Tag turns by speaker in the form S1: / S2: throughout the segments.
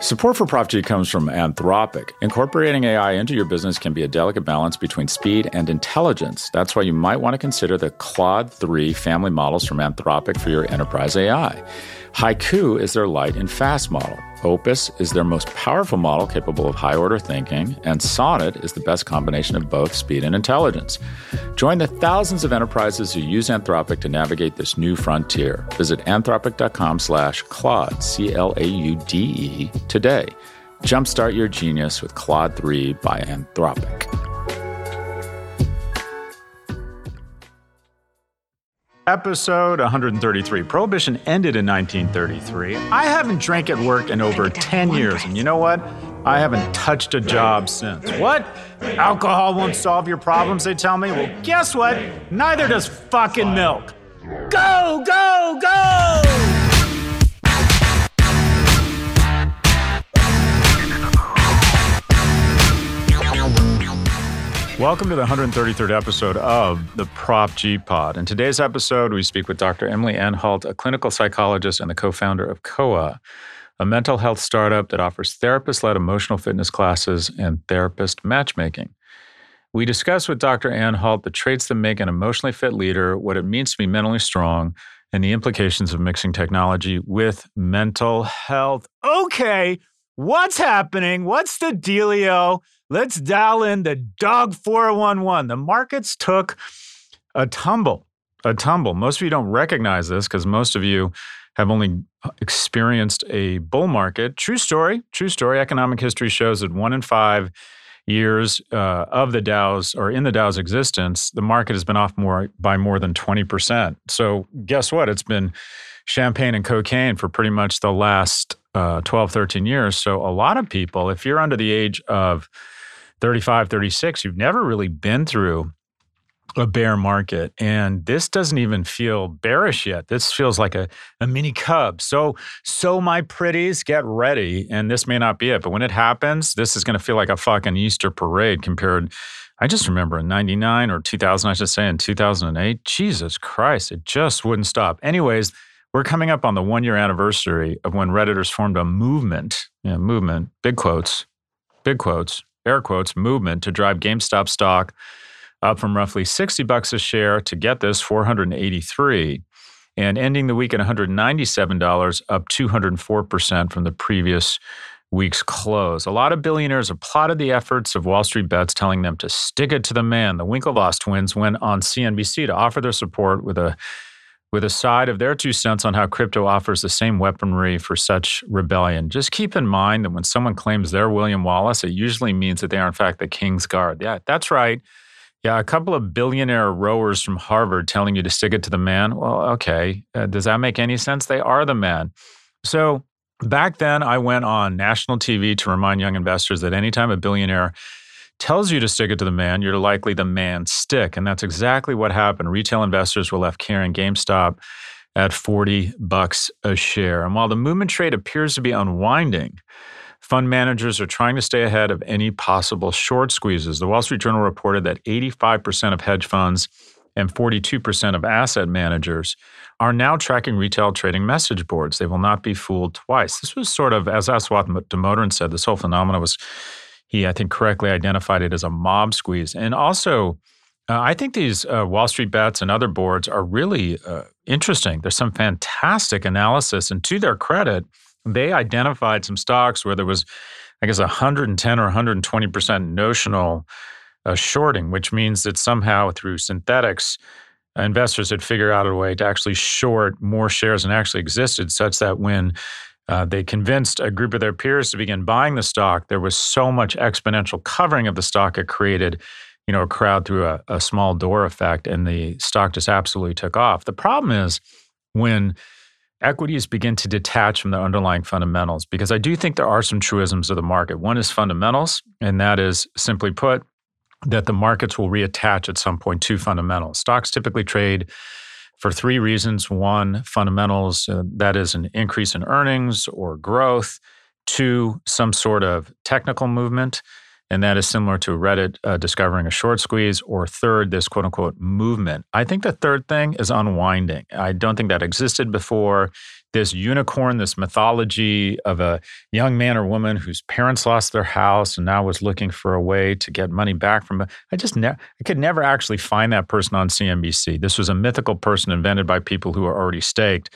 S1: Support for Prop G comes from Anthropic. Incorporating AI into your business can be a delicate balance between speed and intelligence. That's why you might want to consider the Claude 3 family models from Anthropic for your enterprise AI. Haiku is their light and fast model. Opus is their most powerful model capable of high order thinking, and Sonnet is the best combination of both speed and intelligence. Join the thousands of enterprises who use Anthropic to navigate this new frontier. Visit anthropic.com slash Claude, C L A U D E, today. Jumpstart your genius with Claude 3 by Anthropic.
S2: Episode 133. Prohibition ended in 1933. I haven't drank at work in over 10 years, and you know what? I haven't touched a job since. What? Alcohol won't solve your problems, they tell me? Well, guess what? Neither does fucking milk. Go, go, Welcome to the 133rd episode of the Prop G Pod. In today's episode, we speak with Dr. Emily Anhalt, a clinical psychologist and the co founder of COA, a mental health startup that offers therapist led emotional fitness classes and therapist matchmaking. We discuss with Dr. Anhalt the traits that make an emotionally fit leader, what it means to be mentally strong, and the implications of mixing technology with mental health. Okay, what's happening? What's the dealio? Let's dial in the dog 411. The markets took a tumble, a tumble. Most of you don't recognize this because most of you have only experienced a bull market. True story, true story. Economic history shows that one in five years uh, of the Dow's or in the Dow's existence, the market has been off more by more than 20%. So guess what? It's been champagne and cocaine for pretty much the last uh, 12, 13 years. So a lot of people, if you're under the age of 35, 36, you've never really been through a bear market. And this doesn't even feel bearish yet. This feels like a, a mini cub. So, so my pretties, get ready. And this may not be it, but when it happens, this is going to feel like a fucking Easter parade compared. I just remember in 99 or 2000, I should say, in 2008, Jesus Christ, it just wouldn't stop. Anyways, we're coming up on the one year anniversary of when Redditors formed a movement, yeah, movement, big quotes, big quotes, air quotes, movement to drive GameStop stock up from roughly 60 bucks a share to get this 483 and ending the week at $197 up 204% from the previous week's close. A lot of billionaires applauded the efforts of Wall Street bets telling them to stick it to the man. The Winklevoss twins went on CNBC to offer their support with a with a side of their two cents on how crypto offers the same weaponry for such rebellion. Just keep in mind that when someone claims they're William Wallace, it usually means that they are, in fact, the King's Guard. Yeah, that's right. Yeah, a couple of billionaire rowers from Harvard telling you to stick it to the man. Well, okay. Uh, does that make any sense? They are the man. So back then, I went on national TV to remind young investors that anytime a billionaire tells you to stick it to the man, you're likely the man stick. And that's exactly what happened. Retail investors were left carrying GameStop at 40 bucks a share. And while the movement trade appears to be unwinding, fund managers are trying to stay ahead of any possible short squeezes. The Wall Street Journal reported that 85% of hedge funds and 42% of asset managers are now tracking retail trading message boards. They will not be fooled twice. This was sort of, as Aswath Damodaran said, this whole phenomenon was he, I think, correctly identified it as a mob squeeze. And also, uh, I think these uh, Wall Street bets and other boards are really uh, interesting. There's some fantastic analysis. And to their credit, they identified some stocks where there was, I guess, 110 or 120% notional uh, shorting, which means that somehow through synthetics, investors had figured out a way to actually short more shares than actually existed, such that when Uh, they convinced a group of their peers to begin buying the stock. There was so much exponential covering of the stock it created, you know, a crowd through a, a small door effect, and the stock just absolutely took off. The problem is when equities begin to detach from their underlying fundamentals, because I do think there are some truisms of the market. One is fundamentals, and that is simply put, that the markets will reattach at some point to fundamentals. Stocks typically trade for three reasons. One, fundamentals, uh, that is an increase in earnings or growth. Two, some sort of technical movement, and that is similar to Reddit uh, discovering a short squeeze. Or third, this quote unquote movement. I think the third thing is unwinding. I don't think that existed before this unicorn, this mythology of a young man or woman whose parents lost their house and now was looking for a way to get money back from. I just ne- I could never actually find that person on CNBC. This was a mythical person invented by people who are already staked.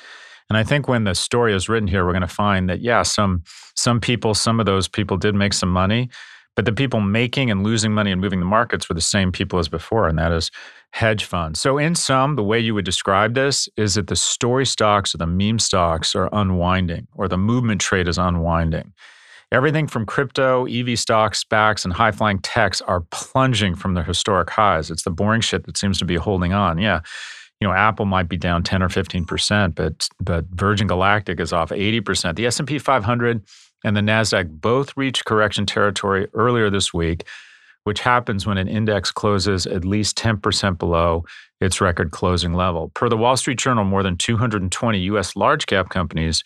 S2: And I think when the story is written here, we're going to find that yeah, some some people, some of those people did make some money, but the people making and losing money and moving the markets were the same people as before, and that is hedge funds. So, in sum, the way you would describe this is that the story stocks or the meme stocks are unwinding, or the movement trade is unwinding. Everything from crypto, EV stocks, SPACs, and high flying techs are plunging from their historic highs. It's the boring shit that seems to be holding on. Yeah. You know, Apple might be down 10 or 15%, but but Virgin Galactic is off 80%. The S&P 500 and the Nasdaq both reached correction territory earlier this week which happens when an index closes at least 10% below its record closing level. Per the Wall Street Journal, more than 220 U.S. large cap companies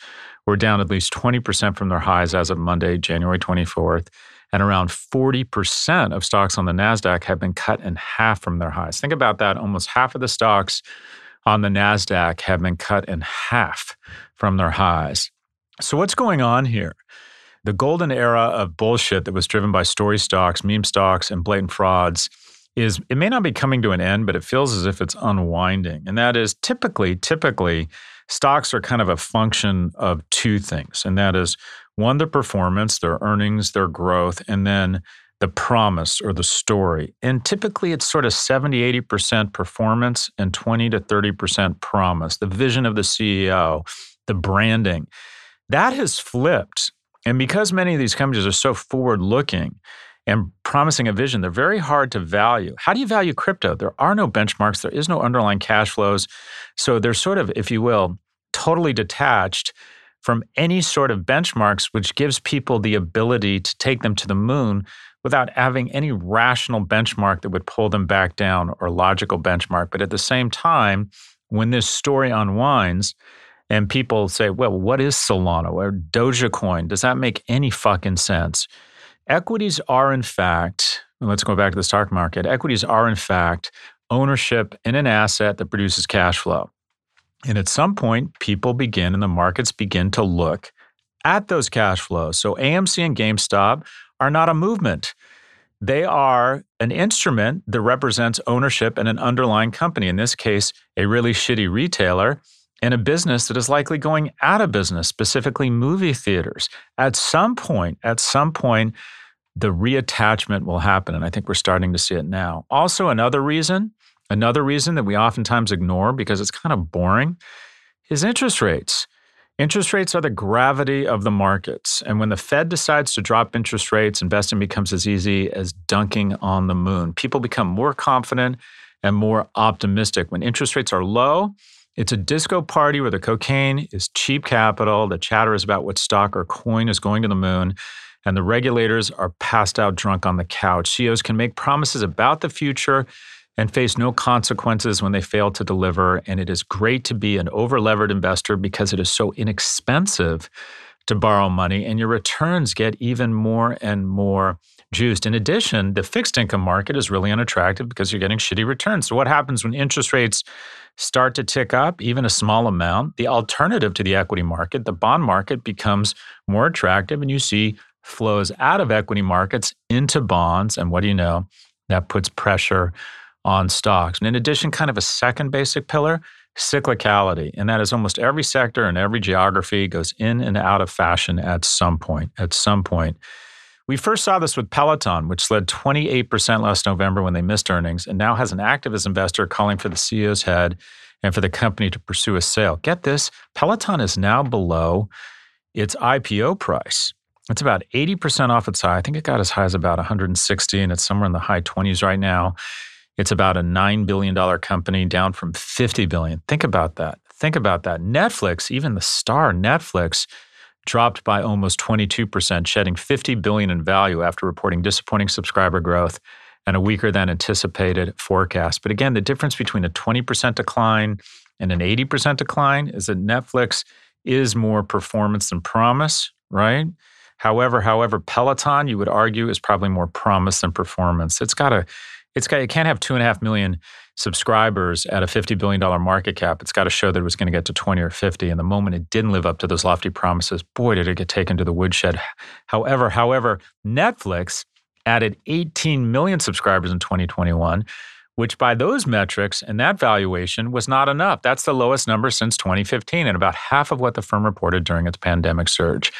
S2: were down at least 20% from their highs as of Monday, January 24th. And around 40% of stocks on the NASDAQ have been cut in half from their highs. Think about that. Almost half of the stocks on the NASDAQ have been cut in half from their highs. So, what's going on here? The golden era of bullshit that was driven by story stocks, meme stocks, and blatant frauds is it may not be coming to an end, but it feels as if it's unwinding. And that is typically, typically, stocks are kind of a function of two things. And that is one, their performance, their earnings, their growth, and then the promise or the story. And typically it's sort of 70, 80% performance and 20 to 30% promise, the vision of the CEO, the branding. That has flipped and because many of these companies are so forward looking and promising a vision, they're very hard to value. How do you value crypto? There are no benchmarks, there is no underlying cash flows. So they're sort of, if you will, totally detached from any sort of benchmarks, which gives people the ability to take them to the moon without having any rational benchmark that would pull them back down or logical benchmark. But at the same time, when this story unwinds, and people say, well, what is Solana or Dogecoin? Does that make any fucking sense? Equities are, in fact, let's go back to the stock market. Equities are, in fact, ownership in an asset that produces cash flow. And at some point, people begin and the markets begin to look at those cash flows. So AMC and GameStop are not a movement. They are an instrument that represents ownership in an underlying company, in this case, a really shitty retailer in a business that is likely going out of business, specifically movie theaters. At some point, at some point, the reattachment will happen. And I think we're starting to see it now. Also, another reason, another reason that we oftentimes ignore because it's kind of boring is interest rates. Interest rates are the gravity of the markets. And when the Fed decides to drop interest rates, investing becomes as easy as dunking on the moon. People become more confident and more optimistic. When interest rates are low, it's a disco party where the cocaine is cheap capital, the chatter is about what stock or coin is going to the moon, and the regulators are passed out drunk on the couch. CEOs can make promises about the future and face no consequences when they fail to deliver. And it is great to be an overlevered investor because it is so inexpensive to borrow money, and your returns get even more and more juiced. In addition, the fixed income market is really unattractive because you're getting shitty returns. So, what happens when interest rates start to tick up, even a small amount? The alternative to the equity market, the bond market, becomes more attractive, and you see flows out of equity markets into bonds. And what do you know? That puts pressure on stocks. And in addition, kind of a second basic pillar, cyclicality. And that is almost every sector and every geography goes in and out of fashion at some point. At some point. We first saw this with Peloton, which led 28% last November when they missed earnings, and now has an activist investor calling for the CEO's head and for the company to pursue a sale. Get this Peloton is now below its IPO price. It's about 80% off its high. I think it got as high as about 160, and it's somewhere in the high 20s right now. It's about a $9 billion company down from 50 billion. Think about that. Think about that. Netflix, even the star Netflix, dropped by almost 22%, shedding 50 billion in value after reporting disappointing subscriber growth and a weaker than anticipated forecast. But again, the difference between a 20% decline and an 80% decline is that Netflix is more performance than promise, right? However, however, Peloton, you would argue, is probably more promise than performance. It's got a, it's got, it can't have two and a half million subscribers at a $50 billion market cap. It's got to show that it was going to get to 20 or 50. And the moment it didn't live up to those lofty promises, boy, did it get taken to the woodshed. However, however, Netflix added 18 million subscribers in 2021 which by those metrics and that valuation was not enough. That's the lowest number since 2015 and about half of what the firm reported during its pandemic surge.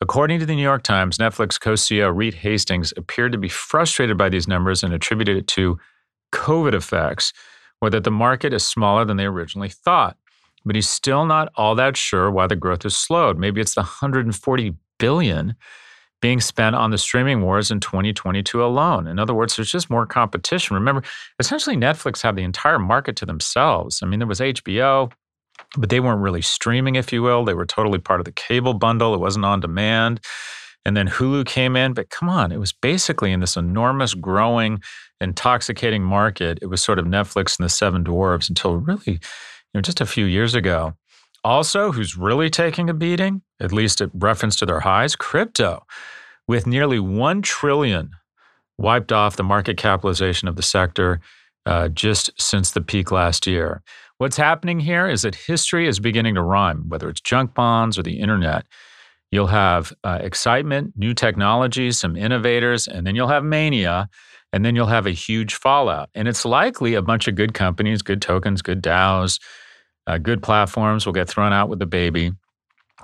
S2: According to the New York Times, Netflix co CEO Reed Hastings appeared to be frustrated by these numbers and attributed it to COVID effects, or that the market is smaller than they originally thought. But he's still not all that sure why the growth has slowed. Maybe it's the 140 billion being spent on the streaming wars in 2022 alone. In other words, there's just more competition. Remember, essentially Netflix had the entire market to themselves. I mean, there was HBO, but they weren't really streaming, if you will. They were totally part of the cable bundle. It wasn't on demand. And then Hulu came in, but come on, it was basically in this enormous, growing, intoxicating market. It was sort of Netflix and the Seven Dwarves until really, you know, just a few years ago. Also, who's really taking a beating, at least at reference to their highs? Crypto, with nearly 1 trillion wiped off the market capitalization of the sector uh, just since the peak last year. What's happening here is that history is beginning to rhyme, whether it's junk bonds or the internet. You'll have uh, excitement, new technologies, some innovators, and then you'll have mania, and then you'll have a huge fallout. And it's likely a bunch of good companies, good tokens, good DAOs, uh, good platforms will get thrown out with the baby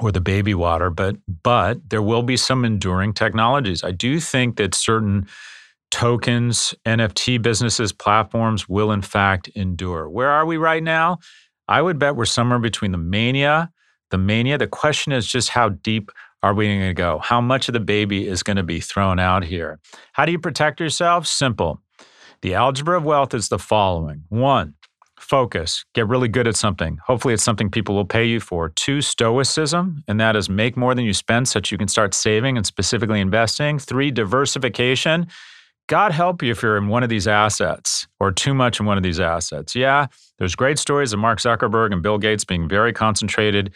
S2: or the baby water, but but there will be some enduring technologies. I do think that certain tokens, NFT businesses, platforms will in fact endure. Where are we right now? I would bet we're somewhere between the mania, the mania. The question is just how deep are we going to go? How much of the baby is going to be thrown out here? How do you protect yourself? Simple. The algebra of wealth is the following. One, focus, get really good at something. Hopefully, it's something people will pay you for. Two, stoicism, and that is make more than you spend so that you can start saving and specifically investing. Three, diversification. God help you if you're in one of these assets or too much in one of these assets. Yeah, there's great stories of Mark Zuckerberg and Bill Gates being very concentrated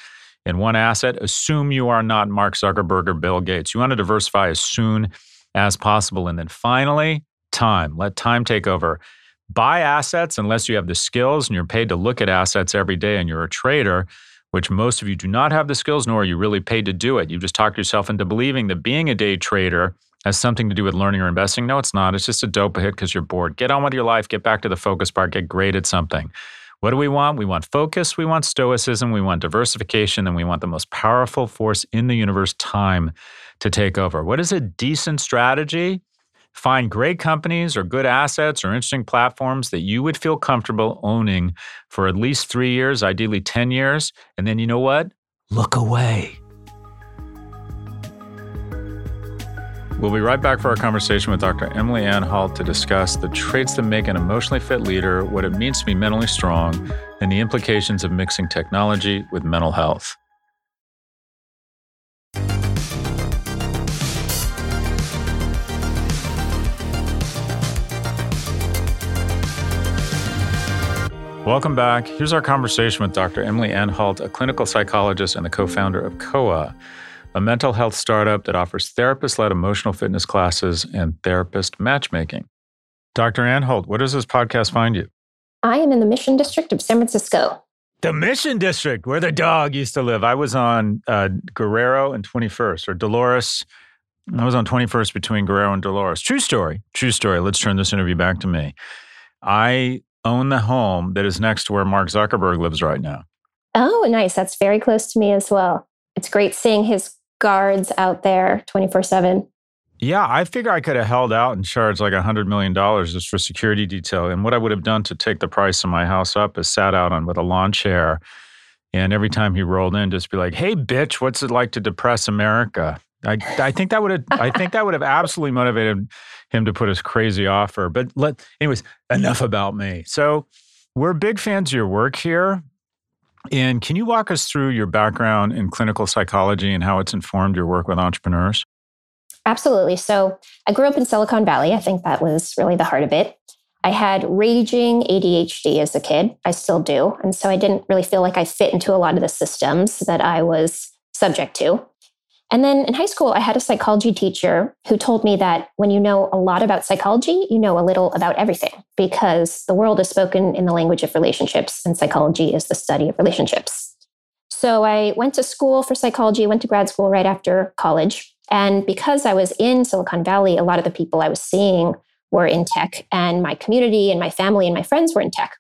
S2: in one asset. Assume you are not Mark Zuckerberg or Bill Gates. You want to diversify as soon as possible. And then finally, time. Let time take over buy assets unless you have the skills and you're paid to look at assets every day and you're a trader, which most of you do not have the skills, nor are you really paid to do it. You just talk yourself into believing that being a day trader has something to do with learning or investing. No, it's not. It's just a dope hit because you're bored. Get on with your life, get back to the focus part, get great at something. What do we want? We want focus, we want stoicism, we want diversification, and we want the most powerful force in the universe, time, to take over. What is a decent strategy? Find great companies or good assets or interesting platforms that you would feel comfortable owning for at least three years, ideally 10 years. And then you know what? Look away. We'll be right back for our conversation with Dr. Emily Anhalt to discuss the traits that make an emotionally fit leader, what it means to be mentally strong, and the implications of mixing technology with mental health. Welcome back. Here's our conversation with Dr. Emily Anhalt, a clinical psychologist and the co founder of COA, a mental health startup that offers therapist led emotional fitness classes and therapist matchmaking. Dr. Anhalt, where does this podcast find you?
S3: I am in the Mission District of San Francisco.
S2: The Mission District, where the dog used to live. I was on uh, Guerrero and 21st, or Dolores. I was on 21st between Guerrero and Dolores. True story. True story. Let's turn this interview back to me. I own the home that is next to where Mark Zuckerberg lives right now.
S3: Oh, nice. That's very close to me as well. It's great seeing his guards out there 24 7.
S2: Yeah, I figure I could have held out and charged like a $100 million just for security detail. And what I would have done to take the price of my house up is sat out on with a lawn chair And every time he rolled in, just be like, "Hey, bitch, what's it like to depress America?" I, I think that would have I think that would have absolutely motivated him to put his crazy offer. But let anyways, enough about me. So we're big fans of your work here. And can you walk us through your background in clinical psychology and how it's informed your work with entrepreneurs?
S3: Absolutely. So I grew up in Silicon Valley. I think that was really the heart of it. I had raging ADHD as a kid. I still do. And so I didn't really feel like I fit into a lot of the systems that I was subject to. And then in high school, I had a psychology teacher who told me that when you know a lot about psychology, you know a little about everything because the world is spoken in the language of relationships and psychology is the study of relationships. So I went to school for psychology, went to grad school right after college. And because I was in Silicon Valley, a lot of the people I was seeing were in tech, and my community and my family and my friends were in tech.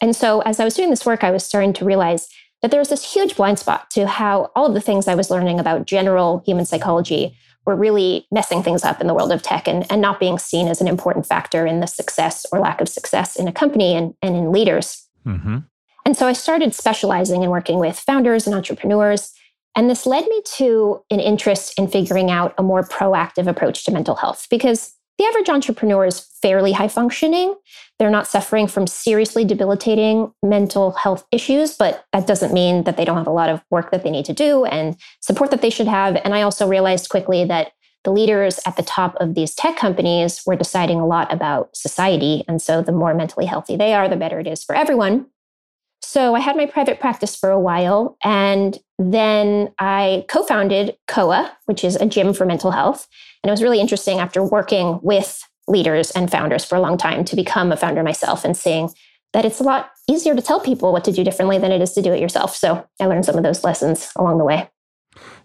S3: And so as I was doing this work, I was starting to realize that there was this huge blind spot to how all of the things I was learning about general human psychology were really messing things up in the world of tech and, and not being seen as an important factor in the success or lack of success in a company and, and in leaders. Mm-hmm. And so I started specializing in working with founders and entrepreneurs. And this led me to an interest in figuring out a more proactive approach to mental health because the average entrepreneur is fairly high functioning. They're not suffering from seriously debilitating mental health issues, but that doesn't mean that they don't have a lot of work that they need to do and support that they should have. And I also realized quickly that the leaders at the top of these tech companies were deciding a lot about society. And so the more mentally healthy they are, the better it is for everyone. So I had my private practice for a while. And then I co founded COA, which is a gym for mental health. And it was really interesting after working with leaders and founders for a long time to become a founder myself and seeing that it's a lot easier to tell people what to do differently than it is to do it yourself. So I learned some of those lessons along the way.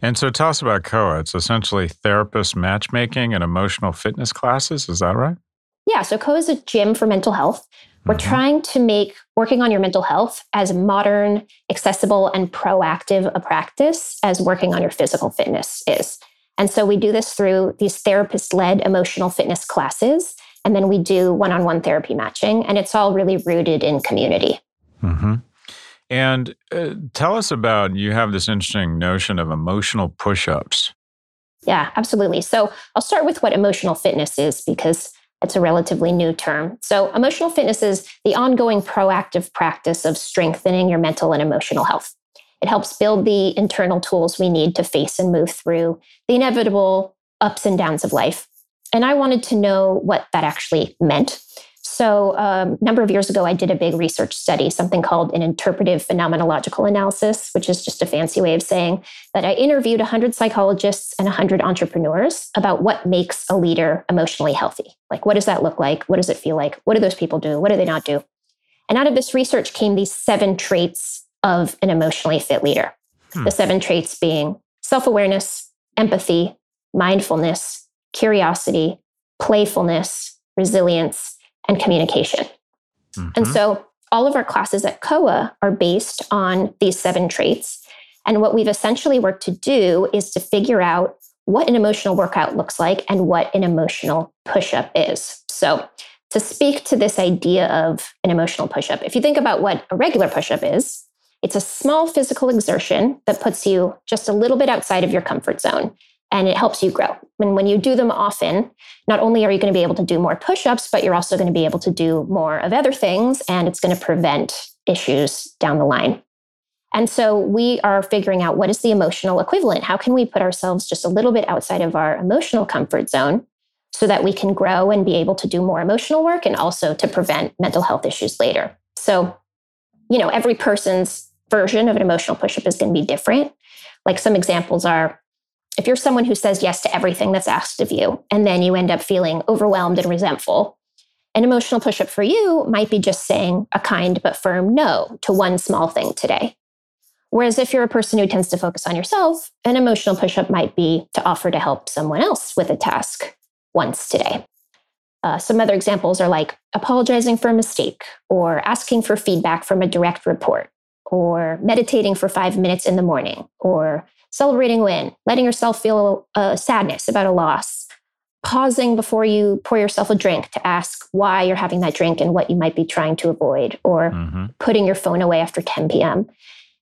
S2: And so tell us about COA. It's essentially therapist matchmaking and emotional fitness classes. Is that right?
S3: Yeah. So COA is a gym for mental health. We're mm-hmm. trying to make working on your mental health as modern, accessible, and proactive a practice as working on your physical fitness is. And so we do this through these therapist led emotional fitness classes. And then we do one on one therapy matching. And it's all really rooted in community.
S2: Mm-hmm. And uh, tell us about you have this interesting notion of emotional push ups.
S3: Yeah, absolutely. So I'll start with what emotional fitness is because it's a relatively new term. So, emotional fitness is the ongoing proactive practice of strengthening your mental and emotional health. It helps build the internal tools we need to face and move through the inevitable ups and downs of life. And I wanted to know what that actually meant. So, um, a number of years ago, I did a big research study, something called an interpretive phenomenological analysis, which is just a fancy way of saying that I interviewed 100 psychologists and 100 entrepreneurs about what makes a leader emotionally healthy. Like, what does that look like? What does it feel like? What do those people do? What do they not do? And out of this research came these seven traits of an emotionally fit leader. Hmm. The seven traits being self awareness, empathy, mindfulness, curiosity, playfulness, resilience, and communication. Mm-hmm. And so all of our classes at COA are based on these seven traits. And what we've essentially worked to do is to figure out what an emotional workout looks like and what an emotional push up is. So, to speak to this idea of an emotional push up, if you think about what a regular push up is, it's a small physical exertion that puts you just a little bit outside of your comfort zone and it helps you grow. And when you do them often, not only are you going to be able to do more push ups, but you're also going to be able to do more of other things and it's going to prevent issues down the line. And so we are figuring out what is the emotional equivalent? How can we put ourselves just a little bit outside of our emotional comfort zone so that we can grow and be able to do more emotional work and also to prevent mental health issues later? So, you know, every person's version of an emotional push up is going to be different. Like some examples are if you're someone who says yes to everything that's asked of you, and then you end up feeling overwhelmed and resentful, an emotional push up for you might be just saying a kind but firm no to one small thing today. Whereas if you're a person who tends to focus on yourself, an emotional push up might be to offer to help someone else with a task once today. Uh, some other examples are like apologizing for a mistake or asking for feedback from a direct report or meditating for five minutes in the morning, or celebrating win, letting yourself feel a uh, sadness about a loss, pausing before you pour yourself a drink to ask why you're having that drink and what you might be trying to avoid, or mm-hmm. putting your phone away after 10 p.m.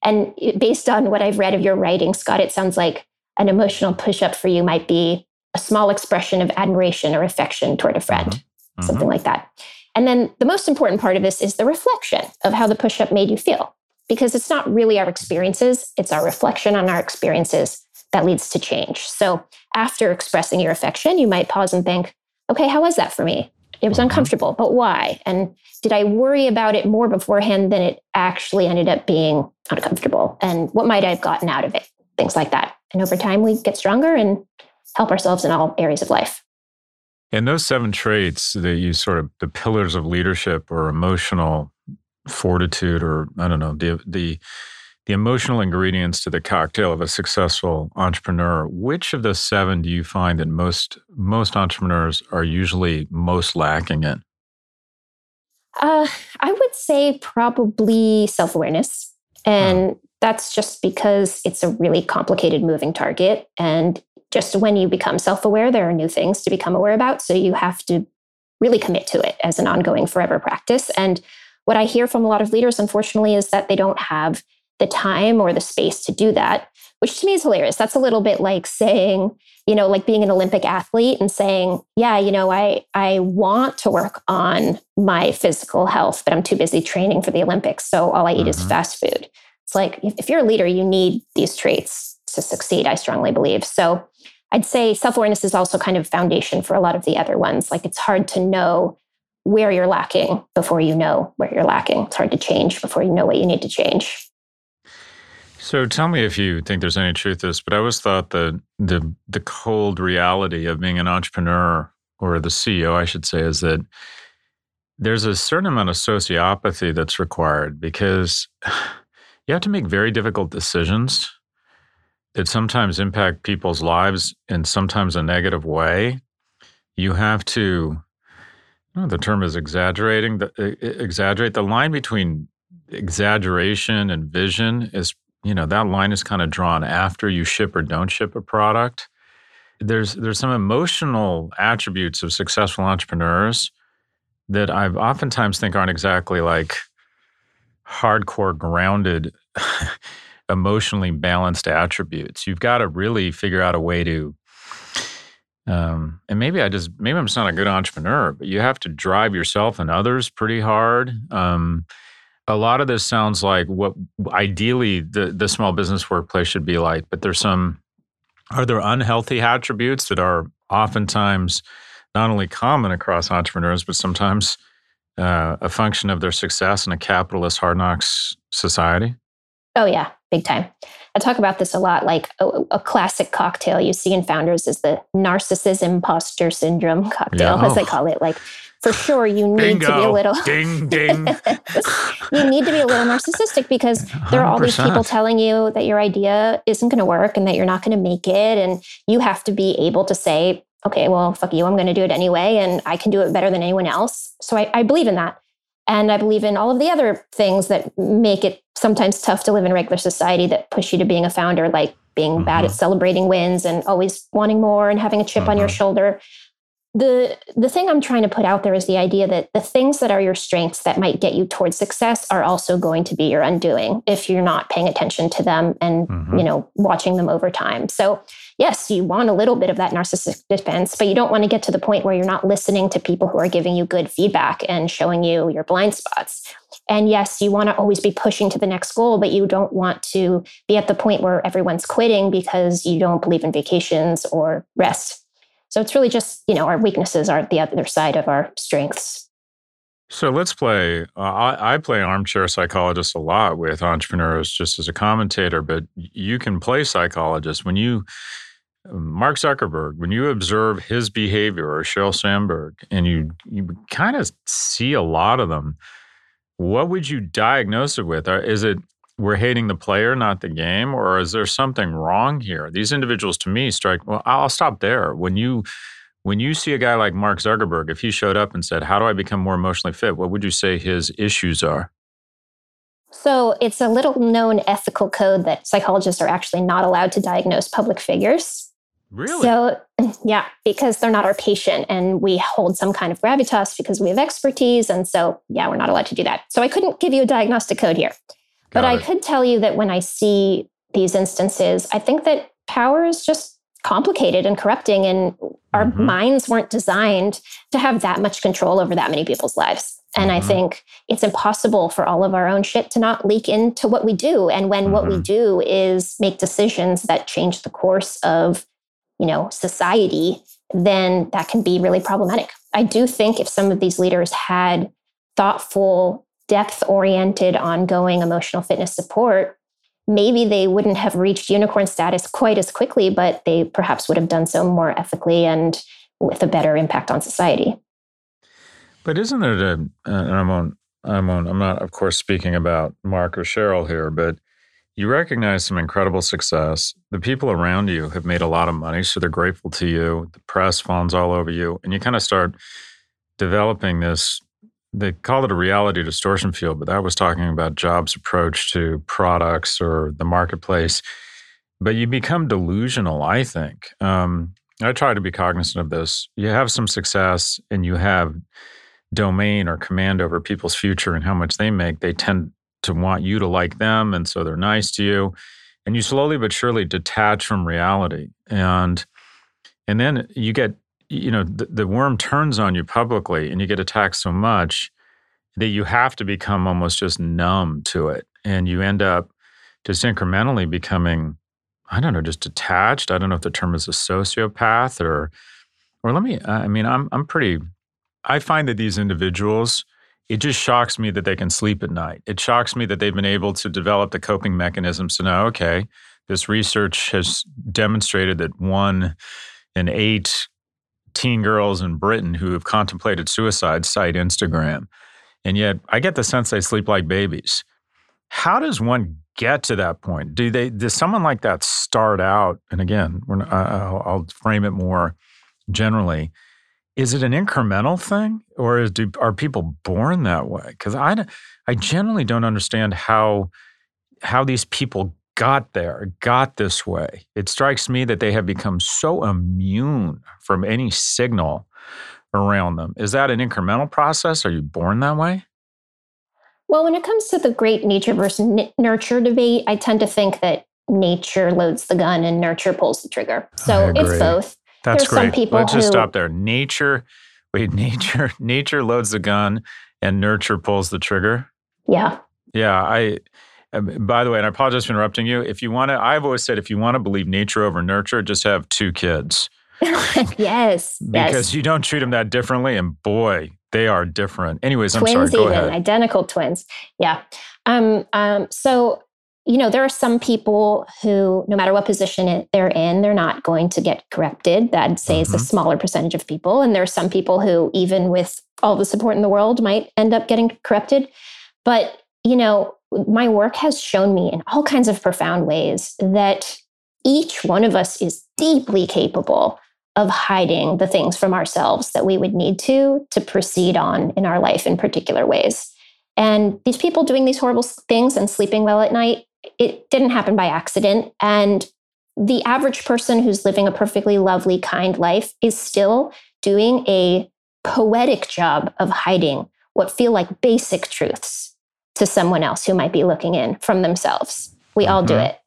S3: And based on what I've read of your writing, Scott, it sounds like an emotional push up for you might be a small expression of admiration or affection toward a friend, mm-hmm. something mm-hmm. like that. And then the most important part of this is the reflection of how the push up made you feel, because it's not really our experiences, it's our reflection on our experiences that leads to change. So after expressing your affection, you might pause and think, okay, how was that for me? It was mm-hmm. uncomfortable, but why? And did I worry about it more beforehand than it actually ended up being uncomfortable? And what might I have gotten out of it? Things like that. And over time, we get stronger and help ourselves in all areas of life.
S2: And those seven traits that you sort of the pillars of leadership or emotional fortitude or I don't know, the the the emotional ingredients to the cocktail of a successful entrepreneur, which of those seven do you find that most most entrepreneurs are usually most lacking in?
S3: Uh, I would say probably self awareness. And hmm. that's just because it's a really complicated moving target. And just when you become self aware, there are new things to become aware about. So you have to really commit to it as an ongoing forever practice. And what I hear from a lot of leaders, unfortunately, is that they don't have the time or the space to do that, which to me is hilarious. That's a little bit like saying, you know, like being an Olympic athlete and saying, yeah, you know, I I want to work on my physical health, but I'm too busy training for the Olympics. So all I eat mm-hmm. is fast food. It's like if you're a leader, you need these traits to succeed, I strongly believe. So I'd say self-awareness is also kind of foundation for a lot of the other ones. Like it's hard to know where you're lacking before you know where you're lacking. It's hard to change before you know what you need to change.
S2: So tell me if you think there's any truth to this, but I always thought that the the cold reality of being an entrepreneur or the CEO, I should say, is that there's a certain amount of sociopathy that's required because you have to make very difficult decisions that sometimes impact people's lives in sometimes a negative way. You have to Oh, the term is exaggerating. The, exaggerate. The line between exaggeration and vision is you know that line is kind of drawn after you ship or don't ship a product. There's there's some emotional attributes of successful entrepreneurs that I've oftentimes think aren't exactly like hardcore grounded emotionally balanced attributes. You've got to really figure out a way to um, and maybe I just maybe I'm just not a good entrepreneur, but you have to drive yourself and others pretty hard. Um, a lot of this sounds like what ideally the, the small business workplace should be like, but there's some, are there unhealthy attributes that are oftentimes not only common across entrepreneurs, but sometimes uh, a function of their success in a capitalist hard knocks society?
S3: Oh, yeah, big time. I talk about this a lot. Like a, a classic cocktail you see in founders is the narcissism imposter syndrome cocktail, yeah. as oh. they call it. Like for sure you need Bingo. to be a little
S2: ding ding.
S3: you need to be a little narcissistic because 100%. there are all these people telling you that your idea isn't going to work and that you're not going to make it, and you have to be able to say, "Okay, well, fuck you, I'm going to do it anyway, and I can do it better than anyone else." So I, I believe in that. And I believe in all of the other things that make it sometimes tough to live in regular society that push you to being a founder, like being mm-hmm. bad at celebrating wins and always wanting more and having a chip mm-hmm. on your mm-hmm. shoulder the the thing i'm trying to put out there is the idea that the things that are your strengths that might get you towards success are also going to be your undoing if you're not paying attention to them and mm-hmm. you know watching them over time so yes you want a little bit of that narcissistic defense but you don't want to get to the point where you're not listening to people who are giving you good feedback and showing you your blind spots and yes, you want to always be pushing to the next goal, but you don't want to be at the point where everyone's quitting because you don't believe in vacations or rest. So it's really just, you know, our weaknesses are the other side of our strengths.
S2: So let's play. Uh, I, I, play armchair psychologist a lot with entrepreneurs just as a commentator, but you can play psychologist when you, Mark Zuckerberg, when you observe his behavior or Sheryl Sandberg, and you you kind of see a lot of them. What would you diagnose it with? Uh, is it we're hating the player, not the game, or is there something wrong here? These individuals, to me, strike. Well, I'll stop there. When you when you see a guy like Mark Zuckerberg, if he showed up and said, "How do I become more emotionally fit?" What would you say his issues are?
S3: So it's a little known ethical code that psychologists are actually not allowed to diagnose public figures.
S2: Really?
S3: So, yeah, because they're not our patient and we hold some kind of gravitas because we have expertise. And so, yeah, we're not allowed to do that. So I couldn't give you a diagnostic code here. but I could tell you that when I see these instances, I think that power is just complicated and corrupting, and our mm-hmm. minds weren't designed to have that much control over that many people's lives. And mm-hmm. I think it's impossible for all of our own shit to not leak into what we do. And when mm-hmm. what we mm-hmm. do is make decisions that change the course of, you know, society, then that can be really problematic. I do think if some of these leaders had thoughtful, depth oriented, ongoing emotional fitness support, maybe they wouldn't have reached unicorn status quite as quickly, but they perhaps would have done so more ethically and with a better impact on society.
S2: But isn't it a, and I'm on, I'm on, I'm not, of course, speaking about Mark or Sheryl here, but you recognize some incredible success. The people around you have made a lot of money, so they're grateful to you. The press fawns all over you, and you kind of start developing this. They call it a reality distortion field, but that was talking about Jobs' approach to products or the marketplace. But you become delusional, I think. Um, I try to be cognizant of this. You have some success and you have domain or command over people's future and how much they make. They tend to want you to like them. And so they're nice to you. And you slowly but surely detach from reality. And and then you get, you know, the, the worm turns on you publicly and you get attacked so much that you have to become almost just numb to it. And you end up just incrementally becoming, I don't know, just detached. I don't know if the term is a sociopath or or let me I mean, I'm I'm pretty I find that these individuals it just shocks me that they can sleep at night. It shocks me that they've been able to develop the coping mechanisms to know, okay, this research has demonstrated that one in eight teen girls in Britain who have contemplated suicide cite Instagram. And yet I get the sense they sleep like babies. How does one get to that point? Do they does someone like that start out? And again, I'll frame it more generally is it an incremental thing or is, do, are people born that way? Because I, I generally don't understand how how these people got there got this way. It strikes me that they have become so immune from any signal around them. Is that an incremental process? Are you born that way?
S3: Well when it comes to the great nature versus n- nurture debate i tend to think that nature loads the gun and nurture pulls the trigger. So it's both
S2: that's There's great. Some people Let's who, just stop there. Nature, wait, nature, nature loads the gun and nurture pulls the trigger.
S3: Yeah.
S2: Yeah. I, um, by the way, and I apologize for interrupting you. If you want to, I've always said if you want to believe nature over nurture, just have two kids.
S3: yes.
S2: Because
S3: yes.
S2: you don't treat them that differently. And boy, they are different. Anyways,
S3: twins
S2: I'm sorry. Go
S3: even,
S2: ahead.
S3: Identical twins. Yeah. Um, um, so you know, there are some people who, no matter what position they're in, they're not going to get corrupted. That I'd say mm-hmm. is a smaller percentage of people. And there are some people who, even with all the support in the world, might end up getting corrupted. But, you know, my work has shown me in all kinds of profound ways that each one of us is deeply capable of hiding the things from ourselves that we would need to to proceed on in our life in particular ways. And these people doing these horrible things and sleeping well at night, it didn't happen by accident. And the average person who's living a perfectly lovely, kind life is still doing a poetic job of hiding what feel like basic truths to someone else who might be looking in from themselves. We mm-hmm. all do mm-hmm. it.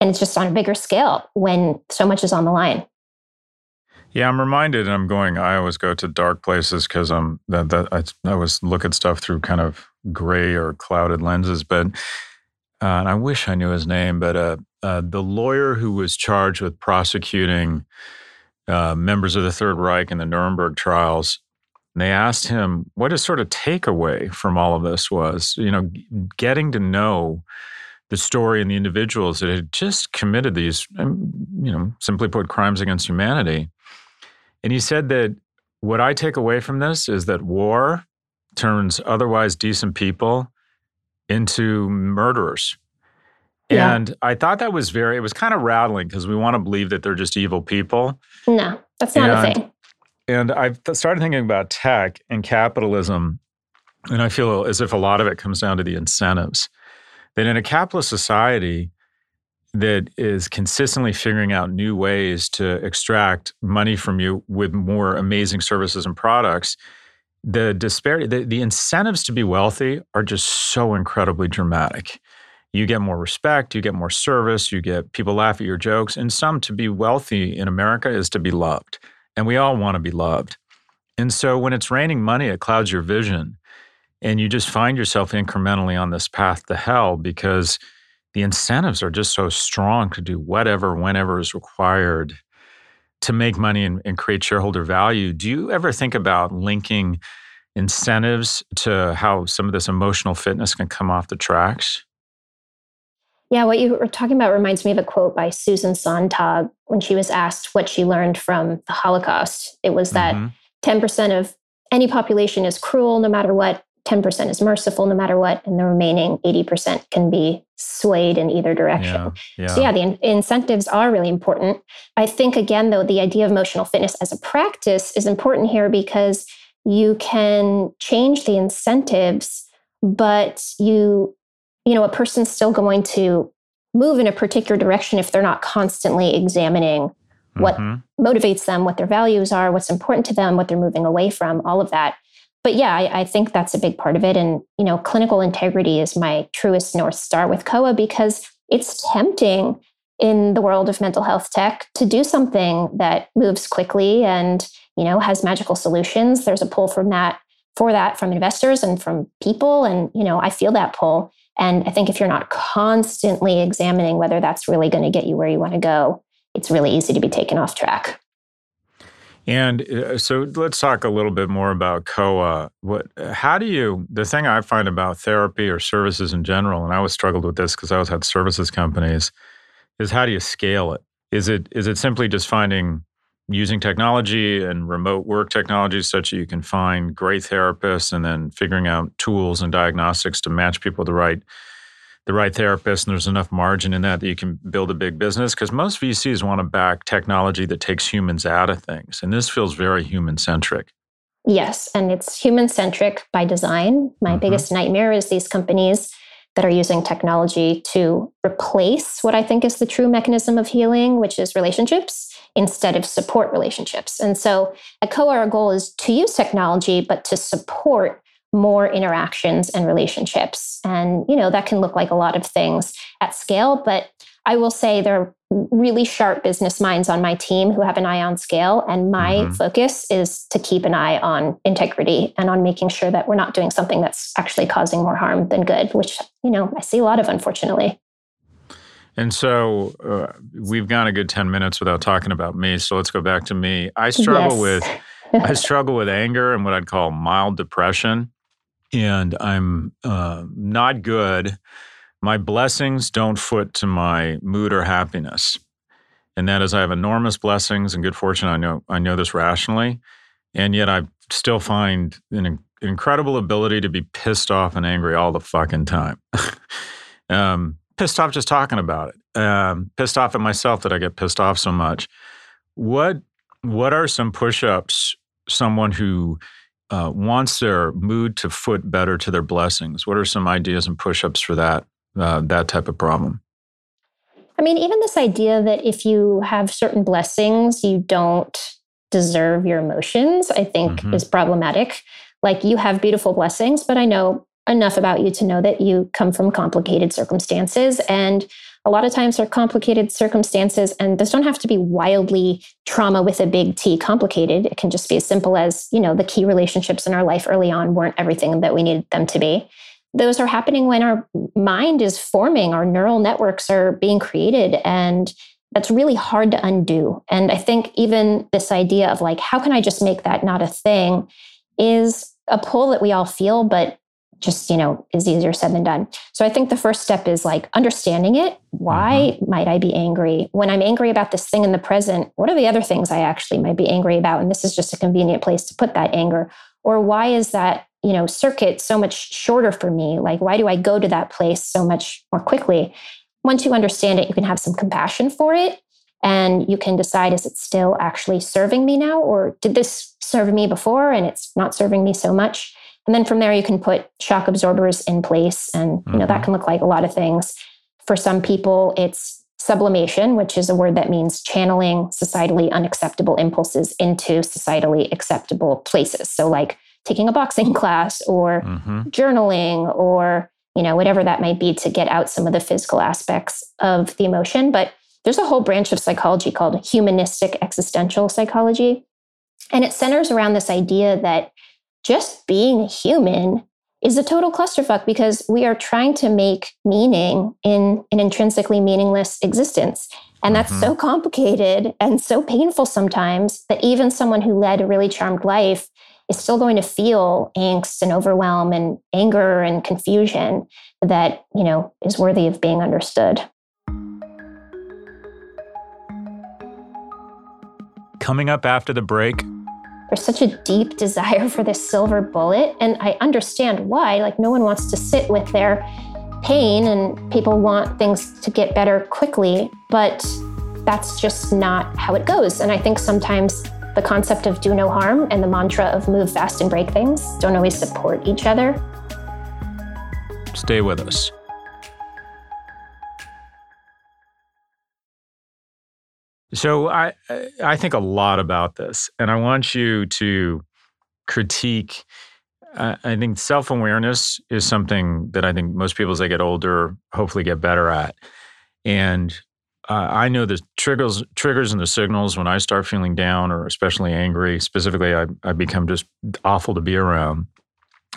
S3: And it's just on a bigger scale when so much is on the line.
S2: Yeah, I'm reminded, and I'm going. I always go to dark places because I'm that, that I, I always look at stuff through kind of gray or clouded lenses. But uh, and I wish I knew his name, but uh, uh, the lawyer who was charged with prosecuting uh, members of the Third Reich in the Nuremberg trials, they asked him what his sort of takeaway from all of this was. You know, getting to know the story and the individuals that had just committed these, um, you know, simply put, crimes against humanity. And he said that what I take away from this is that war turns otherwise decent people into murderers. Yeah. And I thought that was very, it was kind of rattling because we want to believe that they're just evil people.
S3: No, that's not and, a thing.
S2: And I've started thinking about tech and capitalism. And I feel as if a lot of it comes down to the incentives. That in a capitalist society that is consistently figuring out new ways to extract money from you with more amazing services and products, the disparity, the, the incentives to be wealthy are just so incredibly dramatic. you get more respect, you get more service, you get people laugh at your jokes. And some to be wealthy in America is to be loved. And we all want to be loved. And so when it's raining money, it clouds your vision. And you just find yourself incrementally on this path to hell because the incentives are just so strong to do whatever, whenever is required to make money and, and create shareholder value. Do you ever think about linking incentives to how some of this emotional fitness can come off the tracks?
S3: Yeah, what you were talking about reminds me of a quote by Susan Sontag when she was asked what she learned from the Holocaust. It was that mm-hmm. 10% of any population is cruel no matter what, 10% is merciful no matter what, and the remaining 80% can be swayed in either direction. Yeah, yeah. So, yeah, the in- incentives are really important. I think, again, though, the idea of emotional fitness as a practice is important here because you can change the incentives, but you, you know, a person's still going to move in a particular direction if they're not constantly examining what mm-hmm. motivates them, what their values are, what's important to them, what they're moving away from, all of that but yeah, I, I, think that's a big part of it. And, you know, clinical integrity is my truest North Star with COA because it's tempting in the world of mental health tech to do something that moves quickly and, you know, has magical solutions. There's a pull from that for that from investors and from people. And, you know, I feel that pull. And I think if you're not constantly examining whether that's really going to get you where you want to go, it's really easy to be taken off track.
S2: And uh, so let's talk a little bit more about COA. What, how do you, the thing I find about therapy or services in general, and I always struggled with this because I always had services companies, is how do you scale it? Is it is it simply just finding using technology and remote work technologies such that you can find great therapists and then figuring out tools and diagnostics to match people with the right the right therapist and there's enough margin in that that you can build a big business because most VCs want to back technology that takes humans out of things. And this feels very human centric.
S3: Yes, and it's human centric by design. My mm-hmm. biggest nightmare is these companies that are using technology to replace what I think is the true mechanism of healing, which is relationships, instead of support relationships. And so at COA, our goal is to use technology, but to support more interactions and relationships. And, you know, that can look like a lot of things at scale, but I will say there are really sharp business minds on my team who have an eye on scale. And my mm-hmm. focus is to keep an eye on integrity and on making sure that we're not doing something that's actually causing more harm than good, which, you know, I see a lot of, unfortunately.
S2: And so uh, we've gone a good 10 minutes without talking about me. So let's go back to me. I struggle yes. with I struggle with anger and what I'd call mild depression and I'm uh, not good. My blessings don't foot to my mood or happiness. And that is, I have enormous blessings and good fortune. I know I know this rationally, and yet I still find an incredible ability to be pissed off and angry all the fucking time. um, pissed off just talking about it. Um, pissed off at myself that I get pissed off so much. What What are some push-ups? Someone who uh, wants their mood to foot better to their blessings. What are some ideas and push-ups for that uh, that type of problem?
S3: I mean, even this idea that if you have certain blessings, you don't deserve your emotions, I think mm-hmm. is problematic. Like you have beautiful blessings, but I know enough about you to know that you come from complicated circumstances and a lot of times they're complicated circumstances and those don't have to be wildly trauma with a big T complicated. It can just be as simple as, you know, the key relationships in our life early on weren't everything that we needed them to be. Those are happening when our mind is forming, our neural networks are being created and that's really hard to undo. And I think even this idea of like, how can I just make that not a thing is a pull that we all feel, but just you know is easier said than done. So i think the first step is like understanding it. Why mm-hmm. might i be angry? When i'm angry about this thing in the present what are the other things i actually might be angry about? And this is just a convenient place to put that anger. Or why is that you know circuit so much shorter for me? Like why do i go to that place so much more quickly? Once you understand it you can have some compassion for it and you can decide is it still actually serving me now? Or did this serve me before and it's not serving me so much and then from there, you can put shock absorbers in place. And, you know, mm-hmm. that can look like a lot of things. For some people, it's sublimation, which is a word that means channeling societally unacceptable impulses into societally acceptable places. So, like taking a boxing class or mm-hmm. journaling or you know, whatever that might be to get out some of the physical aspects of the emotion. But there's a whole branch of psychology called humanistic existential psychology. And it centers around this idea that just being human is a total clusterfuck because we are trying to make meaning in an intrinsically meaningless existence. And that's mm-hmm. so complicated and so painful sometimes that even someone who led a really charmed life is still going to feel angst and overwhelm and anger and confusion that, you know, is worthy of being understood.
S2: Coming up after the break,
S3: there's such a deep desire for this silver bullet. And I understand why. Like, no one wants to sit with their pain, and people want things to get better quickly. But that's just not how it goes. And I think sometimes the concept of do no harm and the mantra of move fast and break things don't always support each other.
S2: Stay with us. So I I think a lot about this, and I want you to critique. I think self awareness is something that I think most people, as they get older, hopefully get better at. And uh, I know the triggers triggers and the signals when I start feeling down or especially angry. Specifically, I, I become just awful to be around.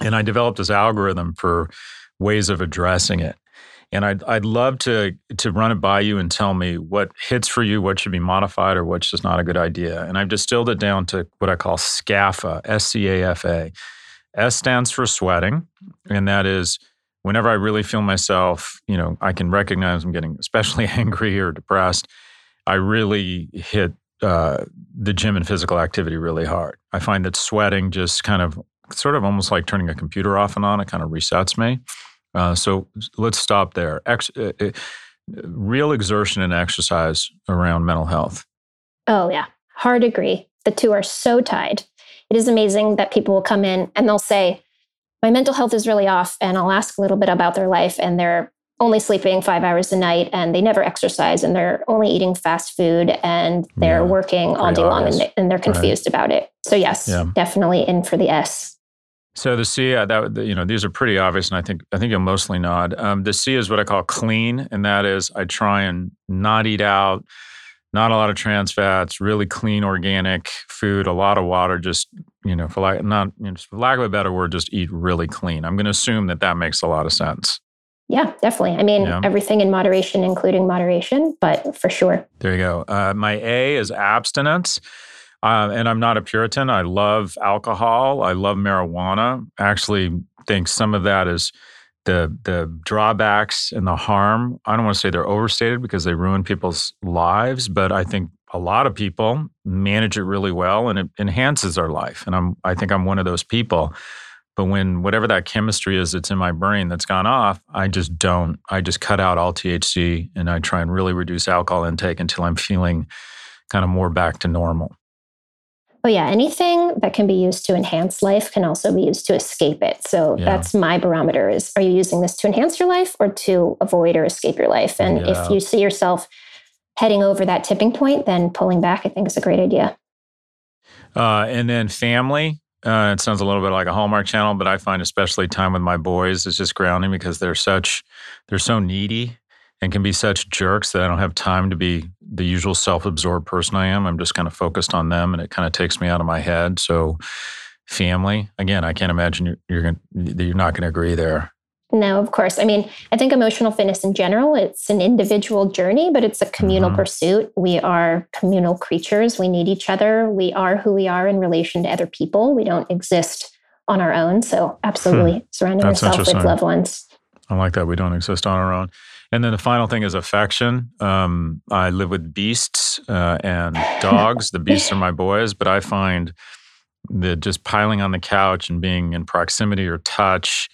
S2: And I developed this algorithm for ways of addressing it. And I'd, I'd love to, to run it by you and tell me what hits for you, what should be modified, or what's just not a good idea. And I've distilled it down to what I call SCAFA, S C A F A. S stands for sweating, and that is whenever I really feel myself, you know, I can recognize I'm getting especially angry or depressed. I really hit uh, the gym and physical activity really hard. I find that sweating just kind of, sort of almost like turning a computer off and on, it kind of resets me. Uh, so let's stop there. Ex- uh, uh, real exertion and exercise around mental health.
S3: Oh, yeah. Hard agree. The two are so tied. It is amazing that people will come in and they'll say, My mental health is really off. And I'll ask a little bit about their life, and they're only sleeping five hours a night and they never exercise and they're only eating fast food and they're yeah, working all day long and, they, and they're confused right. about it. So, yes, yeah. definitely in for the S.
S2: So the C, uh, that you know, these are pretty obvious, and I think I think you'll mostly nod. Um, the C is what I call clean, and that is I try and not eat out, not a lot of trans fats, really clean organic food, a lot of water. Just you know, for lack not you know, for lack of a better word, just eat really clean. I'm going to assume that that makes a lot of sense.
S3: Yeah, definitely. I mean, yeah. everything in moderation, including moderation, but for sure.
S2: There you go. Uh, my A is abstinence. Uh, and I'm not a Puritan. I love alcohol. I love marijuana. I actually think some of that is the the drawbacks and the harm. I don't want to say they're overstated because they ruin people's lives, but I think a lot of people manage it really well and it enhances their life. And I'm I think I'm one of those people. But when whatever that chemistry is that's in my brain that's gone off, I just don't. I just cut out all THC and I try and really reduce alcohol intake until I'm feeling kind of more back to normal.
S3: Oh, yeah. Anything that can be used to enhance life can also be used to escape it. So yeah. that's my barometer is are you using this to enhance your life or to avoid or escape your life? And yeah. if you see yourself heading over that tipping point, then pulling back, I think is a great idea.
S2: Uh, and then family. Uh, it sounds a little bit like a Hallmark channel, but I find especially time with my boys is just grounding because they're such, they're so needy and can be such jerks that I don't have time to be the usual self-absorbed person I am. I'm just kind of focused on them, and it kind of takes me out of my head. So, family again, I can't imagine you're you're, gonna, you're not going to agree there.
S3: No, of course. I mean, I think emotional fitness in general, it's an individual journey, but it's a communal mm-hmm. pursuit. We are communal creatures. We need each other. We are who we are in relation to other people. We don't exist on our own. So, absolutely hmm. surrounding yourself with loved ones.
S2: I like that. We don't exist on our own. And then the final thing is affection. Um, I live with beasts uh, and dogs. the beasts are my boys, but I find that just piling on the couch and being in proximity or touch,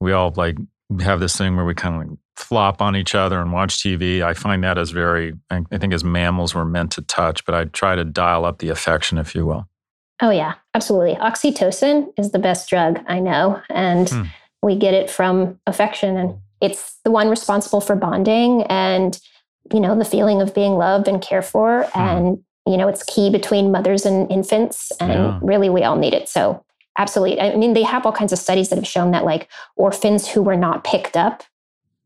S2: we all like have this thing where we kind of like flop on each other and watch TV. I find that as very, I think as mammals we're meant to touch, but I try to dial up the affection, if you will.
S3: Oh, yeah, absolutely. Oxytocin is the best drug I know. And hmm. we get it from affection. And it's the one responsible for bonding and you know the feeling of being loved and cared for mm. and you know it's key between mothers and infants and yeah. really we all need it so Absolutely. I mean, they have all kinds of studies that have shown that like orphans who were not picked up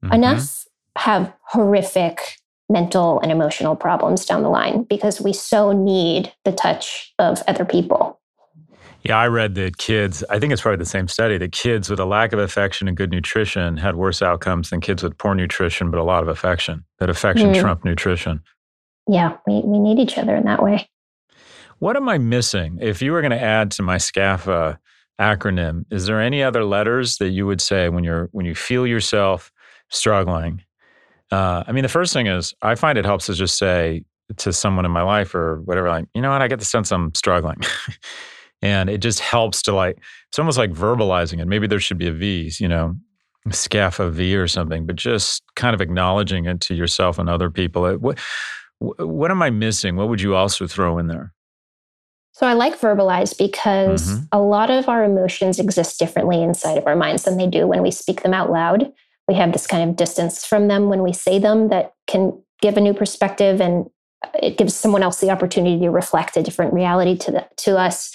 S3: mm-hmm. enough have horrific mental and emotional problems down the line because we so need the touch of other people.
S2: Yeah, I read that kids, I think it's probably the same study, that kids with a lack of affection and good nutrition had worse outcomes than kids with poor nutrition but a lot of affection. That affection mm. trumped nutrition.
S3: Yeah, we, we need each other in that way.
S2: What am I missing? If you were going to add to my SCAFA acronym, is there any other letters that you would say when you're when you feel yourself struggling? Uh, I mean, the first thing is I find it helps to just say to someone in my life or whatever, like, you know what, I get the sense I'm struggling. and it just helps to like, it's almost like verbalizing it. Maybe there should be a V, you know, SCAFA V or something, but just kind of acknowledging it to yourself and other people. What, what am I missing? What would you also throw in there?
S3: So I like verbalize because mm-hmm. a lot of our emotions exist differently inside of our minds than they do when we speak them out loud. We have this kind of distance from them when we say them that can give a new perspective and it gives someone else the opportunity to reflect a different reality to the, to us.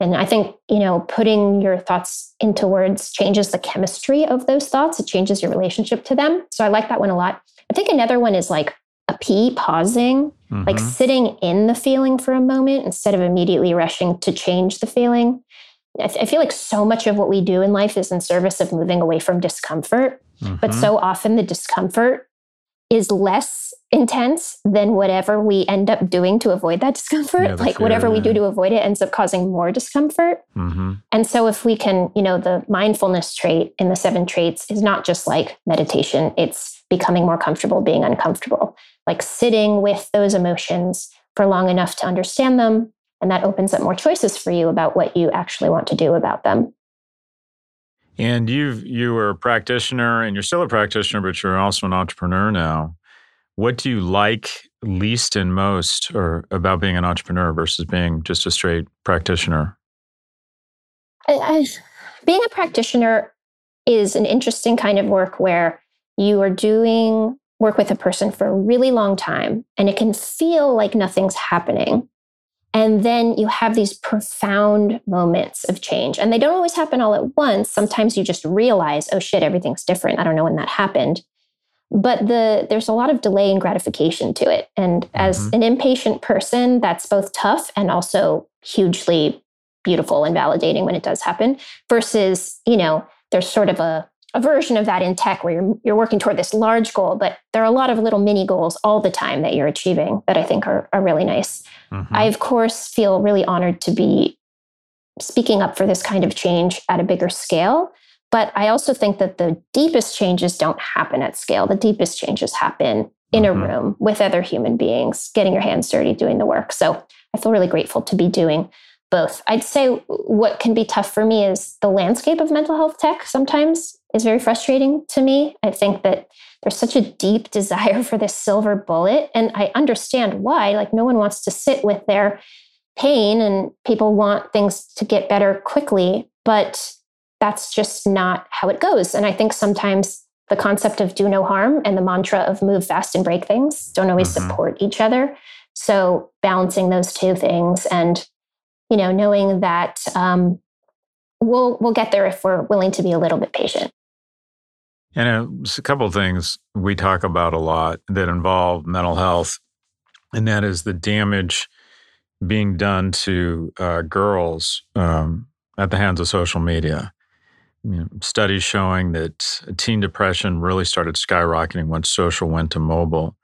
S3: And I think, you know, putting your thoughts into words changes the chemistry of those thoughts. It changes your relationship to them. So I like that one a lot. I think another one is like a P, pausing, mm-hmm. like sitting in the feeling for a moment instead of immediately rushing to change the feeling. I, th- I, feel like so much of what we do in life is in service of moving away from discomfort. Mm-hmm. But so often the discomfort is less intense than whatever we end up doing to avoid that discomfort. Yeah, like fear, whatever yeah. we do to avoid it ends up causing more discomfort. Mm-hmm. And so if we can, you know, the mindfulness trait in the seven traits is not just like meditation, it's becoming more comfortable being uncomfortable like sitting with those emotions for long enough to understand them. And that opens up more choices for you about what you actually want to do about them.
S2: And you you were a practitioner and you're still a practitioner, but you're also an entrepreneur now. What do you like least and most or about being an entrepreneur versus being just a straight practitioner?
S3: I, I, being a practitioner is an interesting kind of work where you are doing work with a person for a really long time and it can feel like nothing's happening. And then you have these profound moments of change. And they don't always happen all at once. Sometimes you just realize, oh shit, everything's different. I don't know when that happened. But the there's a lot of delay and gratification to it. And mm-hmm. as an impatient person, that's both tough and also hugely beautiful and validating when it does happen. Versus, you know, there's sort of a a version of that in tech where you're, you're working toward this large goal, but there are a lot of little mini goals all the time that you're achieving that I think are, are really nice. Mm-hmm. I, of course, feel really honored to be speaking up for this kind of change at a bigger scale. But I also think that the deepest changes don't happen at scale. The deepest changes happen in mm-hmm. a room with other human beings, getting your hands dirty, doing the work. So I feel really grateful to be doing both. I'd say what can be tough for me is the landscape of mental health tech sometimes is very frustrating to me. I think that there's such a deep desire for this silver bullet. And I understand why. Like, no one wants to sit with their pain, and people want things to get better quickly. But that's just not how it goes. And I think sometimes the concept of do no harm and the mantra of move fast and break things don't always mm-hmm. support each other. So, balancing those two things and you know, knowing that um, we'll we'll get there if we're willing to be a little bit patient.
S2: And a couple of things we talk about a lot that involve mental health, and that is the damage being done to uh, girls um, at the hands of social media. You know, studies showing that teen depression really started skyrocketing once social went to mobile.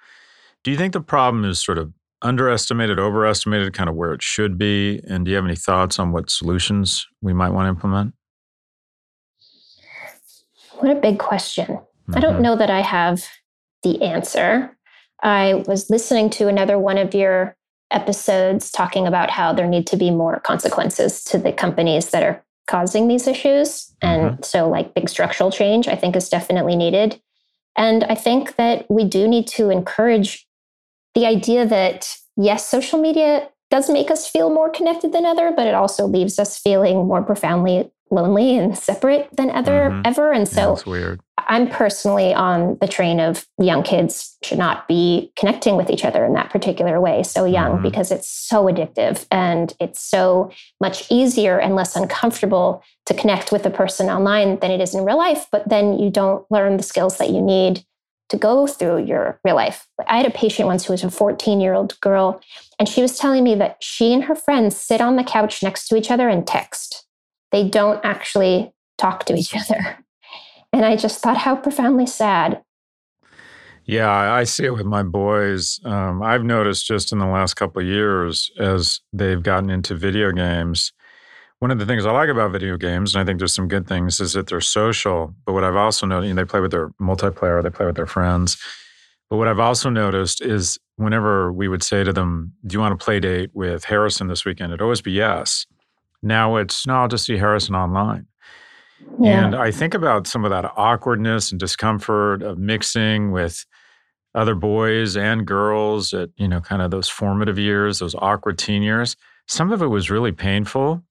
S2: Do you think the problem is sort of underestimated, overestimated, kind of where it should be? And do you have any thoughts on what solutions we might want to implement?
S3: What a big question. Mm-hmm. I don't mm-hmm. know that I have the answer. I was listening to another one of your episodes talking about how there need to be more consequences to the companies that are causing these issues. Mm-hmm. And so, like, big structural change, I think, is definitely needed. And I think that we do need to encourage the idea that, yes, social media does make us feel more connected than other, but it also leaves us feeling more profoundly lonely and separate than ever
S2: Mhm.
S3: ever. And so
S2: it's weird.
S3: I'm personally on the train of young kids should not be connecting with each other in that particular way so young
S2: Mhm.
S3: because it's so addictive and it's so much easier and less uncomfortable to connect with a person online than it is in real life. But then you don't learn the skills that you need to go through your real life. I had a patient once who was a 14 year old girl, and she was telling me that she and her friends sit on the couch next to each other and text. They don't actually talk to each other. And I just thought how profoundly sad.
S2: Yeah, I see it with my boys. Um, I've noticed just in the last couple years as they've gotten into video games. One of the things I like about video games, and I think there's some good things, is that they're social. But what I've also noticed, you know, they play with their multiplayer, they play with their friends. But what I've also noticed is whenever we would say to them, Do you want to play date with Harrison this weekend? It'd always be yes. Now it's, No, I'll just see Harrison online.
S3: Yeah.
S2: And I think about some of that awkwardness and discomfort of mixing with other boys and girls at, you know, kind of those formative years, those awkward teen years. Some of it was really painful.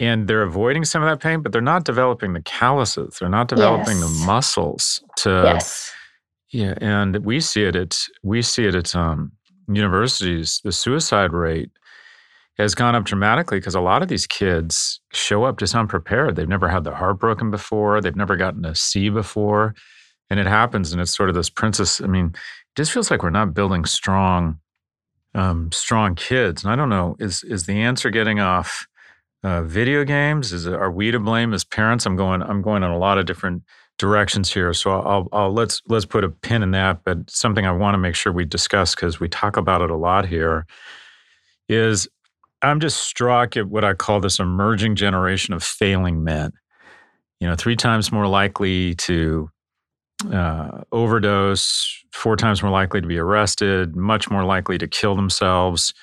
S2: And they're avoiding some of that pain, but they're not developing the calluses. They're not developing
S3: Yes.
S2: the muscles to
S3: yes.
S2: yeah, and we see it at we see it at um, universities. The suicide rate has gone up dramatically because a lot of these kids show up just unprepared. They've never had their heart broken before. They've never gotten a C before, and it happens. And it's sort of this princess. I mean, it just feels like we're not building strong, um, strong kids. And I don't know is is the answer getting off uh, video games? Is are we to blame as parents? I'm going. I'm going in a lot of different directions here. So I'll, I'll let's let's put a pin in that. But something I want to make sure we discuss because we talk about it a lot here is I'm just struck at what I call this emerging generation of failing men. You know, three times more likely to uh, overdose, four times more likely to be arrested, much more likely to kill themselves.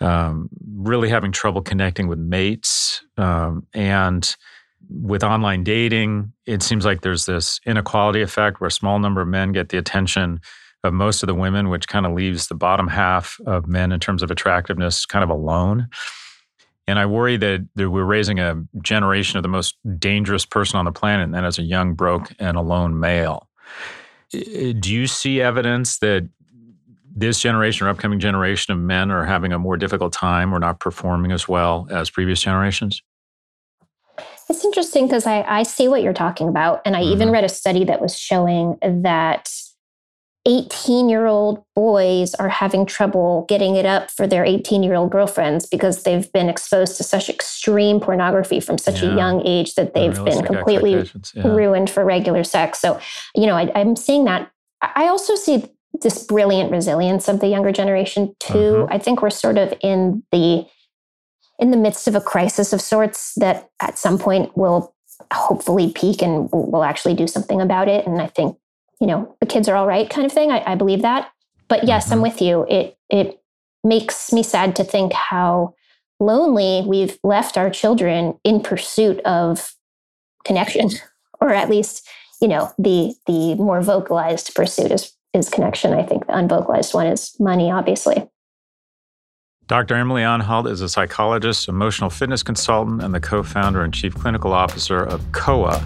S2: Um, really having trouble connecting with mates um, and with online dating, it seems like there's this inequality effect where a small number of men get the attention of most of the women, which kind of leaves the bottom half of men in terms of attractiveness kind of alone. And I worry that, that we're raising a generation of the most dangerous person on the planet, and that is a young, broke, and alone male. Do you see evidence that this generation or upcoming generation of men are having a more difficult time or not performing as well as previous generations?
S3: It's interesting because I, I see what you're talking about. And I even
S2: Mhm.
S3: read a study that was showing that 18 year old boys are having trouble getting it up for their 18 year old girlfriends because they've been exposed to such extreme pornography from such
S2: Yeah.
S3: a young age that they've been completely
S2: yeah.
S3: ruined for regular sex. So, you know, I, I'm seeing that. I also see this brilliant resilience of the younger generation too.
S2: Mhm.
S3: I think we're sort of in the in the midst of a crisis of sorts that at some point will hopefully peak and we'll actually do something about it. And I think, you know, the kids are all right, kind of thing. I, I believe that. But yes, I'm
S2: Mhm.
S3: with you. It it makes me sad to think how lonely we've left our children in pursuit of connection or at least you know the the more vocalized pursuit is is connection i think the unvocalized one is money obviously
S2: Dr. Emily Anhalt is a psychologist, emotional fitness consultant, and the co founder and chief clinical officer of COA,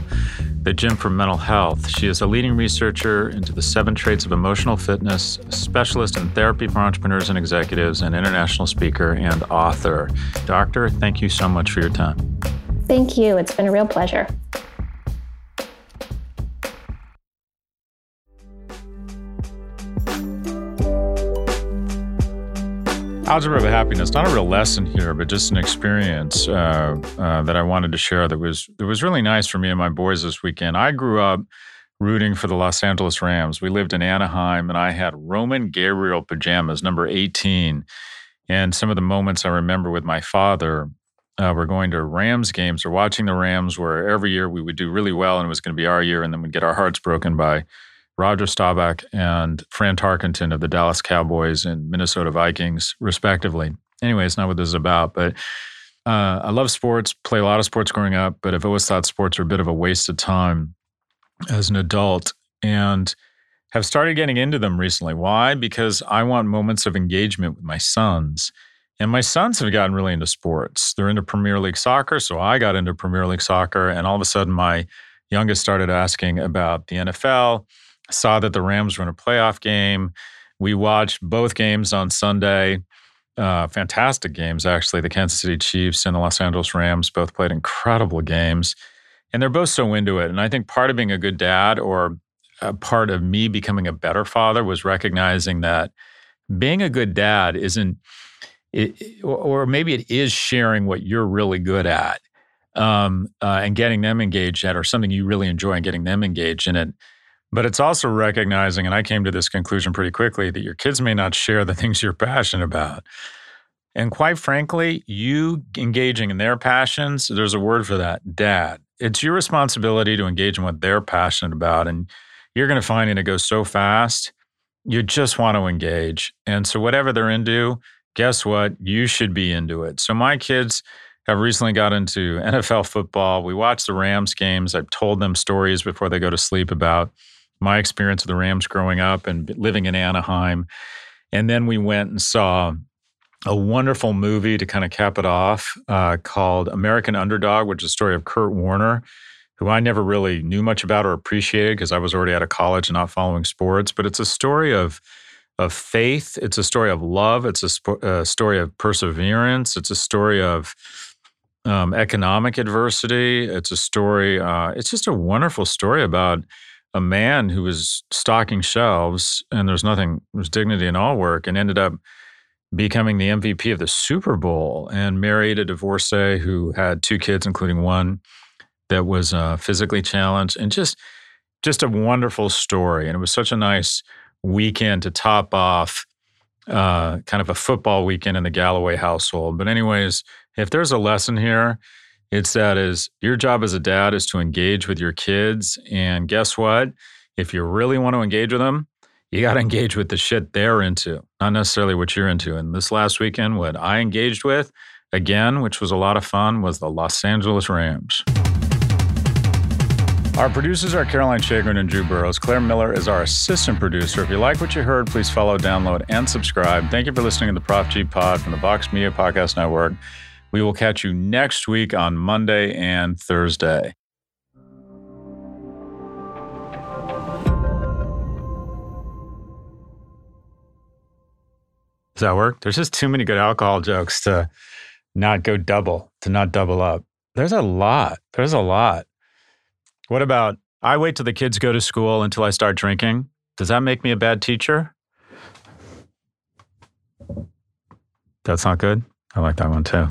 S2: the Gym for Mental Health. She is a leading researcher into the seven traits of emotional fitness, a specialist in therapy for entrepreneurs and executives, an international speaker and author. Doctor, thank you so much for your time.
S3: thank you it's been a real pleasure
S2: Algebra of happiness, not a real lesson here, but just an experience uh, uh, that I wanted to share that was that was really nice for me and my boys this weekend. I grew up rooting for the Los Angeles Rams. We lived in Anaheim, and I had Roman Gabriel pajamas, number 18. And some of the moments I remember with my father uh, were going to Rams games or watching the Rams, where every year we would do really well, and it was going to be our year, and then we'd get our hearts broken by Roger Staubach and Fran Tarkenton of the Dallas Cowboys and Minnesota Vikings, respectively. Anyway, it's not what this is about, but uh, I love sports, play a lot of sports growing up, but I've always thought sports are a bit of a waste of time as an adult and have started getting into them recently. Why? Because I want moments of engagement with my sons. And my sons have gotten really into sports. They're into Premier League soccer. So I got into Premier League soccer. And all of a sudden, my youngest started asking about the NFL, saw that the Rams were in a playoff game. We watched both games on Sunday. Uh, fantastic games, actually. The Kansas City Chiefs and the Los Angeles Rams both played incredible games. And they're both so into it. And I think part of being a good dad or a part of me becoming a better father was recognizing that being a good dad isn't it, or maybe it is sharing what you're really good at um, uh, and getting them engaged at, or something you really enjoy and getting them engaged in it. But it's also recognizing, and I came to this conclusion pretty quickly, that your kids may not share the things you're passionate about. And quite frankly, you engaging in their passions, there's a word for that, dad. It's your responsibility to engage in what they're passionate about. And you're going to find it goes so fast, you just want to engage. And so, whatever they're into, guess what? You should be into it. So my kids have recently got into NFL football. We watch the Rams games. I've told them stories before they go to sleep about my experience with the Rams growing up and living in Anaheim. And then we went and saw a wonderful movie to kind of cap it off uh, called American Underdog, which is a story of Kurt Warner, who I never really knew much about or appreciated because I was already out of college and not following sports. But it's a story of of faith. It's a story of love. It's a, sp- a story of perseverance. It's a story of um, economic adversity. It's a story. Uh, it's just a wonderful story about a man who was stocking shelves, and there's nothing. There's dignity in all work, and ended up becoming the MVP of the Super Bowl and married a divorcee who had two kids, including one that was uh, physically challenged, and just just a wonderful story. And it was such a nice weekend to top off uh, kind of a football weekend in the Galloway household. But, anyways, if there's a lesson here, it's that is your job as a dad is to engage with your kids. And guess what? If you really want to engage with them, you got to engage with the shit they're into, not necessarily what you're into. And this last weekend, what I engaged with, again, which was a lot of fun, was the Los Angeles Rams. Our producers are Caroline Shagrin and Drew Burrows. Claire Miller is our assistant producer. If you like what you heard, please follow, download, and subscribe. Thank you for listening to the Prof G Pod from the Vox Media Podcast Network. We will catch you next week on Monday and Thursday. Does that work? There's just too many good alcohol jokes to not go double, to not double up. There's a lot. There's a lot. What about I wait till the kids go to school until I start drinking? Does that make me a bad teacher? That's not good. I like that one too.